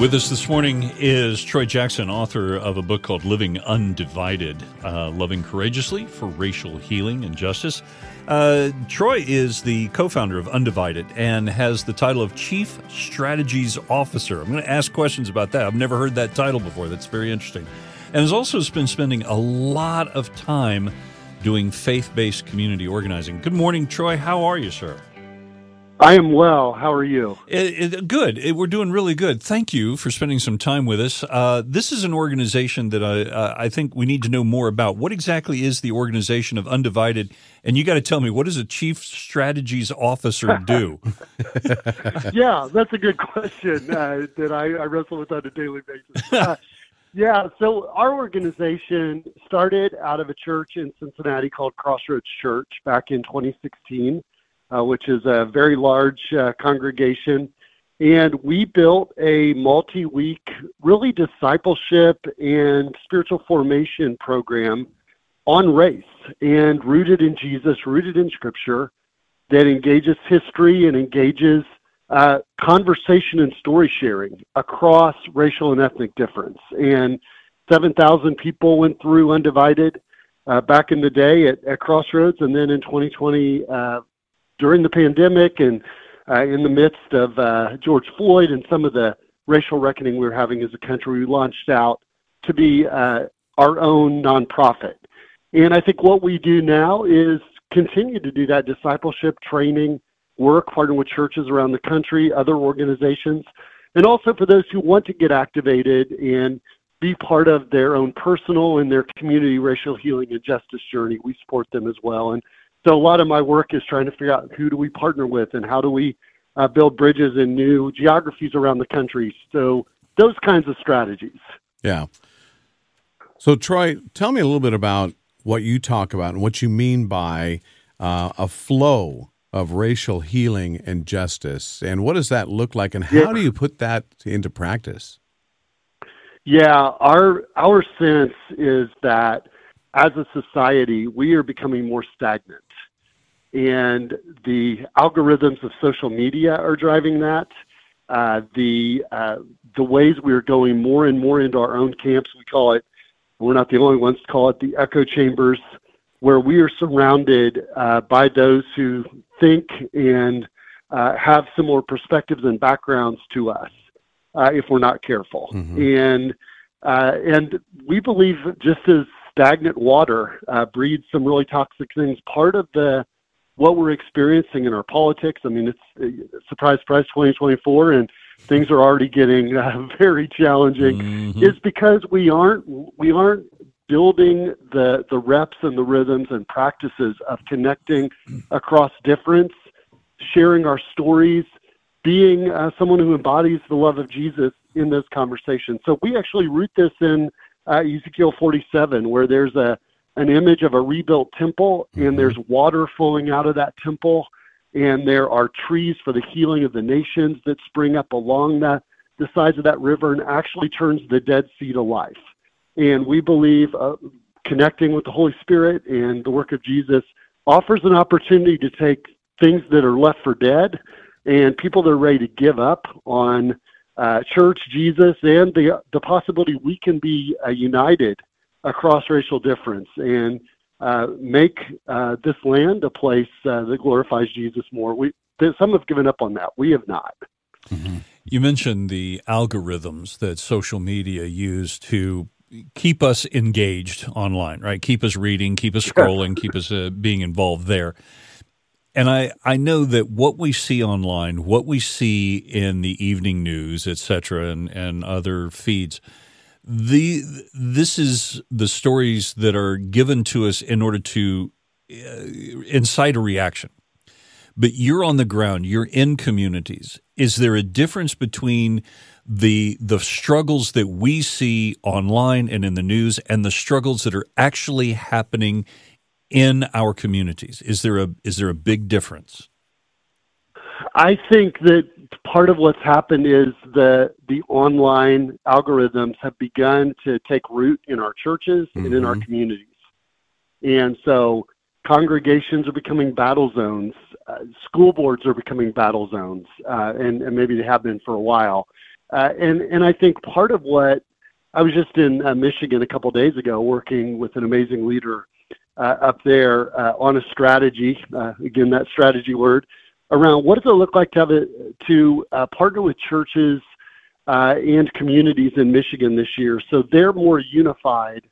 With us this morning is Troy Jackson, author of a book called Living Undivided uh, Loving Courageously for Racial Healing and Justice. Uh, Troy is the co founder of Undivided and has the title of Chief Strategies Officer. I'm going to ask questions about that. I've never heard that title before. That's very interesting. And has also been spending a lot of time doing faith based community organizing. Good morning, Troy. How are you, sir? I am well. How are you? It, it, good. It, we're doing really good. Thank you for spending some time with us. Uh, this is an organization that I, uh, I think we need to know more about. What exactly is the organization of Undivided? And you got to tell me, what does a chief strategies officer do? yeah, that's a good question uh, that I, I, wrestle with on a daily basis. Uh, yeah, so our organization started out of a church in Cincinnati called Crossroads Church back in 2016 uh, which is a very large uh, congregation. And we built a multi week, really discipleship and spiritual formation program on race and rooted in Jesus, rooted in Scripture, that engages history and engages uh, conversation and story sharing across racial and ethnic difference. And 7,000 people went through Undivided uh, back in the day at, at, Crossroads, and then in 2020, uh, during the pandemic and uh, in the midst of uh, George Floyd and some of the racial reckoning we were having as a country, we launched out to be uh, our own nonprofit. And I think what we do now is continue to do that discipleship training work, partner with churches around the country, other organizations, and also for those who want to get activated and be part of their own personal and their community racial healing and justice journey. We support them as well. And so a lot of my work is trying to figure out who do we partner with and how do we uh, build bridges in new geographies around the country. So those kinds of strategies. Yeah. So Troy, tell me a little bit about what you talk about and what you mean by uh, a flow of racial healing and justice, and what does that look like, and how yeah. do you put that into practice? Yeah, our our sense is that as a society, we are becoming more stagnant and the algorithms of social media are driving that. Uh, the uh, the ways we are going more and more into our own camps, we call it. We're not the only ones to call it the echo chambers, where we are surrounded uh, by those who think and uh, have similar perspectives and backgrounds to us. Uh, if we're not careful, mm-hmm. and uh, and we believe just as stagnant water breeds some really toxic things. Part of the what we're experiencing in our politics. I mean, it's uh, surprise, surprise, 2024, and things are already getting uh, very challenging. Mm-hmm. Is because we aren't we aren't building the the reps and the rhythms and practices of connecting across difference, sharing our stories, being uh, someone who embodies the love of Jesus in those conversations. So we actually root this in uh, Ezekiel 47, where there's a an image of a rebuilt temple, and mm-hmm. there's water flowing out of that temple, and there are trees for the healing of the nations that spring up along the, the sides of that river and actually turns the Dead Sea to life. And we believe uh, connecting with the Holy Spirit and the work of Jesus offers an opportunity to take things that are left for dead and people that are ready to give up on uh, church, Jesus, and the the possibility we can be uh, united across racial difference and uh, make uh, this land a place uh, that glorifies Jesus more. We some have given up on that. We have not. Mm-hmm. You mentioned the algorithms that social media use to keep us engaged online, right? Keep us reading, keep us scrolling, keep us uh, being involved there. And I, I know that what we see online, what we see in the evening news, et cetera, and, and other feeds – the this is the stories that are given to us in order to uh, incite a reaction. But you're on the ground. You're in communities. Is there a difference between the the struggles that we see online and in the news and the struggles that are actually happening in our communities? Is there a is there a big difference? I think that part of what's happened is the the online algorithms have begun to take root in our churches mm-hmm. and in our mm-hmm. communities, and so congregations are becoming battle zones. Uh, school boards are becoming battle zones, uh, and, and maybe they have been for a while. Uh, and and I think part of what I was just in uh, Michigan a couple days ago, working with an amazing leader uh, up there uh, on a strategy. Uh, again, that strategy word around what does it look like to have a, to uh, partner with churches uh, and communities in Michigan this year, so they're more unified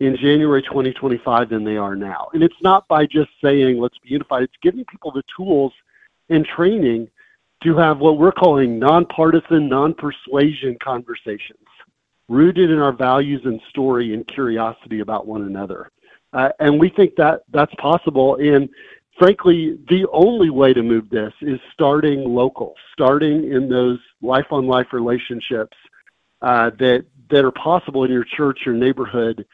in January 2025 than they are now. And it's not by just saying let's be unified; it's giving people the tools and training to have what we're calling nonpartisan, non-persuasion conversations rooted in our values and story and curiosity about one another. Uh, and we think that that's possible. And frankly, the only way to move this is starting local, starting in those life on life relationships uh, that that are possible in your church, your neighborhood,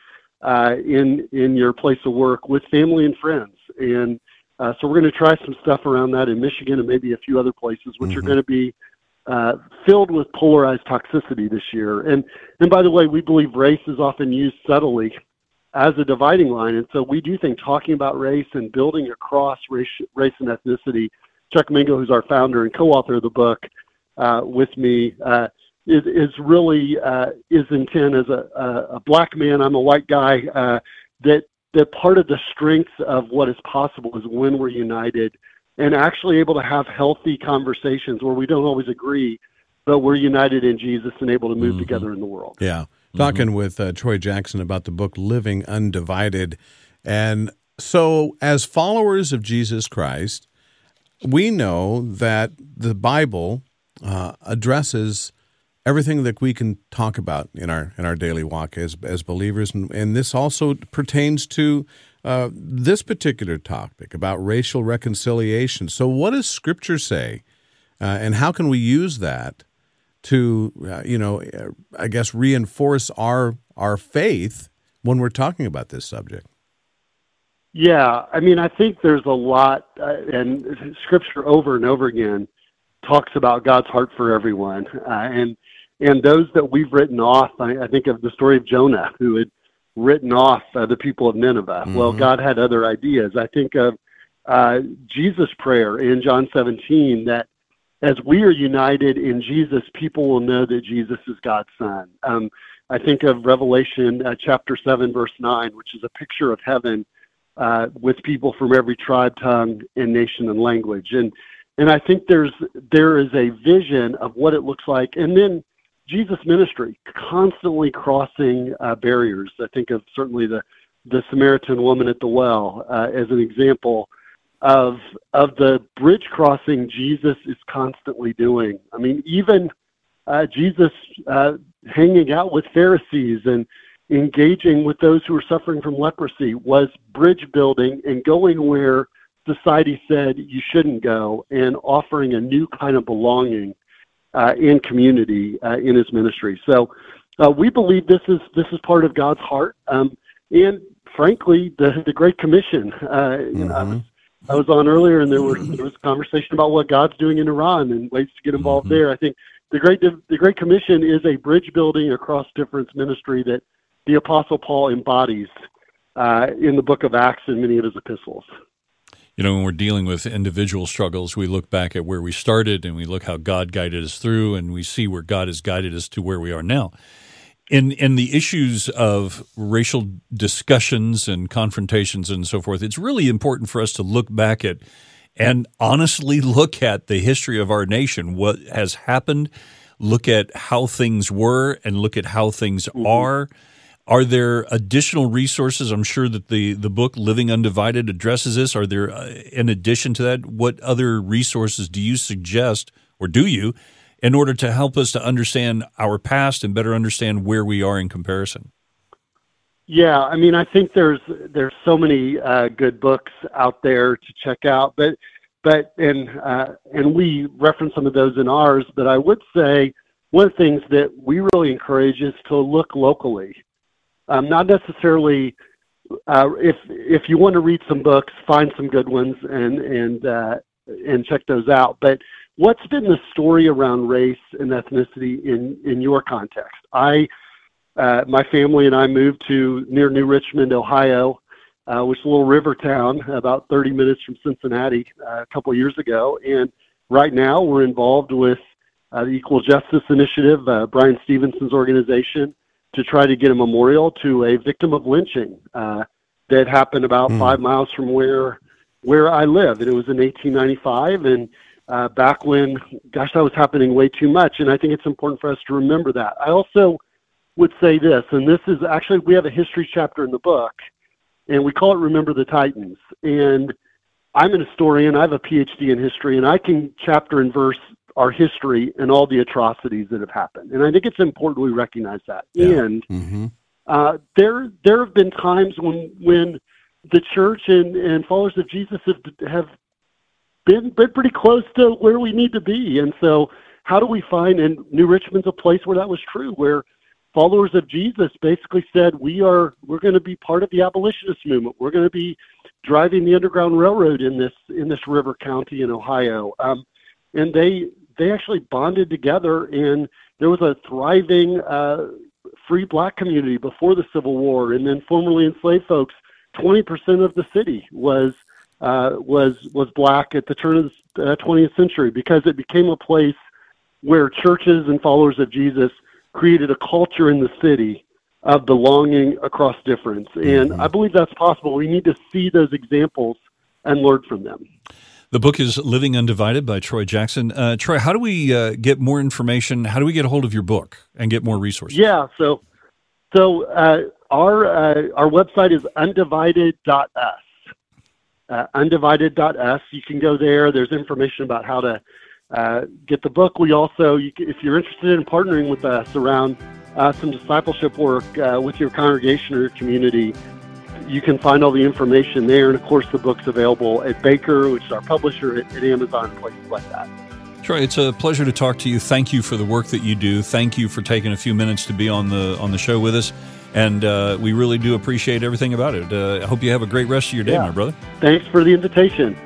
uh, in in your place of work, with family and friends. And uh, so we're going to try some stuff around that in Michigan and maybe a few other places, which mm-hmm. are going to be uh, filled with polarized toxicity this year. And and by the way, we believe race is often used subtly as a dividing line. And so we do think talking about race and building across race, race and ethnicity. Chuck Mingo, who's our founder and co-author of the book uh, with me, uh, is, is really uh, is intent as a, a, a, black man. I'm a white guy. Uh, that that part of the strength of what is possible is when we're united and actually able to have healthy conversations where we don't always agree, but we're united in Jesus and able to move mm-hmm. together in the world. Yeah talking mm-hmm. with uh, Troy Jackson about the book Living Undivided. And so, as followers of Jesus Christ, we know that the Bible uh, addresses everything that we can talk about in our in our daily walk as as believers, and, and this also pertains to uh, this particular topic about racial reconciliation. So, what does Scripture say, uh, and how can we use that to uh, you know I guess reinforce our our faith when we're talking about this subject. Yeah, I mean I think there's a lot uh, and scripture over and over again talks about God's heart for everyone uh, and and those that we've written off I, I, think of the story of Jonah who had written off uh, the people of Nineveh. Mm-hmm. Well, God had other ideas. I think of uh, Jesus' prayer in John 17 that as we are united in Jesus, people will know that Jesus is God's Son. Um, I think of Revelation uh, chapter 7, verse 9, which is a picture of heaven uh, with people from every tribe, tongue, and nation and language. And, and I think there's, there is a vision of what it looks like. And then Jesus' ministry, constantly crossing uh, barriers. I think of certainly the, the Samaritan woman at the well uh, as an example of of the bridge crossing Jesus is constantly doing. I mean, even uh, Jesus uh, hanging out with Pharisees and engaging with those who were suffering from leprosy was bridge building and going where society said you shouldn't go and offering a new kind of belonging uh, in community uh, in his ministry. So uh, we believe this is this is part of God's heart. Um, and frankly, the the Great Commission. Uh, mm-hmm. you know, I was I was on earlier, and there was there was conversation about what God's doing in Iran and ways to get involved mm-hmm. there. I think the great the Great Commission is a bridge building across difference ministry that the Apostle Paul embodies uh, in the Book of Acts and many of his epistles. You know, when we're dealing with individual struggles, we look back at where we started and we look how God guided us through, and we see where God has guided us to where we are now in in the issues of racial discussions and confrontations and so forth, it's really important for us to look back at and honestly look at the history of our nation, what has happened, look at how things were, and look at how things mm-hmm. are. Are there additional resources? I'm sure that the, the book Living Undivided addresses this. Are there, uh, in addition to that, what other resources do you suggest, or do you, in order to help us to understand our past and better understand where we are in comparison? Yeah, I mean, I think there's there's so many uh, good books out there to check out, but but and uh, and we reference some of those in ours. But I would say one of the things that we really encourage is to look locally, um, not necessarily. Uh, if if you want to read some books, find some good ones and and uh, and check those out. But what's been the story around race and ethnicity in in your context? I, uh, my family and I moved to near New Richmond, Ohio, uh, which is a little river town about 30 minutes from Cincinnati, uh, a couple of years ago, and right now we're involved with uh, the Equal Justice Initiative, uh, Bryan Stevenson's organization, to try to get a memorial to a victim of lynching uh, that happened about mm. five miles from where where I live. And it was in 1895, and uh, back when, gosh, that was happening way too much. And I think it's important for us to remember that. I also would say this, and this is actually we have a history chapter in the book, and we call it "Remember the Titans." And I'm an historian. I have a PhD in history, and I can chapter and verse our history and all the atrocities that have happened. And I think it's important we recognize that. Yeah. And mm-hmm. uh, there there have been times when when the church and, and followers of Jesus have have been been pretty close to where we need to be. And so, how do we find? And New Richmond's a place where that was true, where followers of Jesus basically said, "We are we're going to be part of the abolitionist movement. We're going to be driving the Underground Railroad in this in this river county in Ohio." Um, and they they actually bonded together, and there was a thriving uh, free black community before the Civil War, and then formerly enslaved folks. Twenty percent of the city was uh, was was black at the turn of the uh, 20th century because it became a place where churches and followers of Jesus created a culture in the city of belonging across difference. And mm-hmm. I believe that's possible. We need to see those examples and learn from them. The book is Living Undivided by Troy Jackson. Uh, Troy, how do we uh, get more information? How do we get a hold of your book and get more resources? Yeah, so so uh, our uh, our website is undivided.us. Uh, undivided.us. You can go there. There's information about how to uh, get the book. We also, you, if you're interested in partnering with us around uh, some discipleship work uh, with your congregation or your community, you can find all the information there. And of course, the book's available at Baker, which is our publisher, at, at Amazon, places like that. Troy, it's a pleasure to talk to you. Thank you for the work that you do. Thank you for taking a few minutes to be on the on the show with us, and uh, we really do appreciate everything about it. Uh, I hope you have a great rest of your day, yeah. my brother. Thanks for the invitation.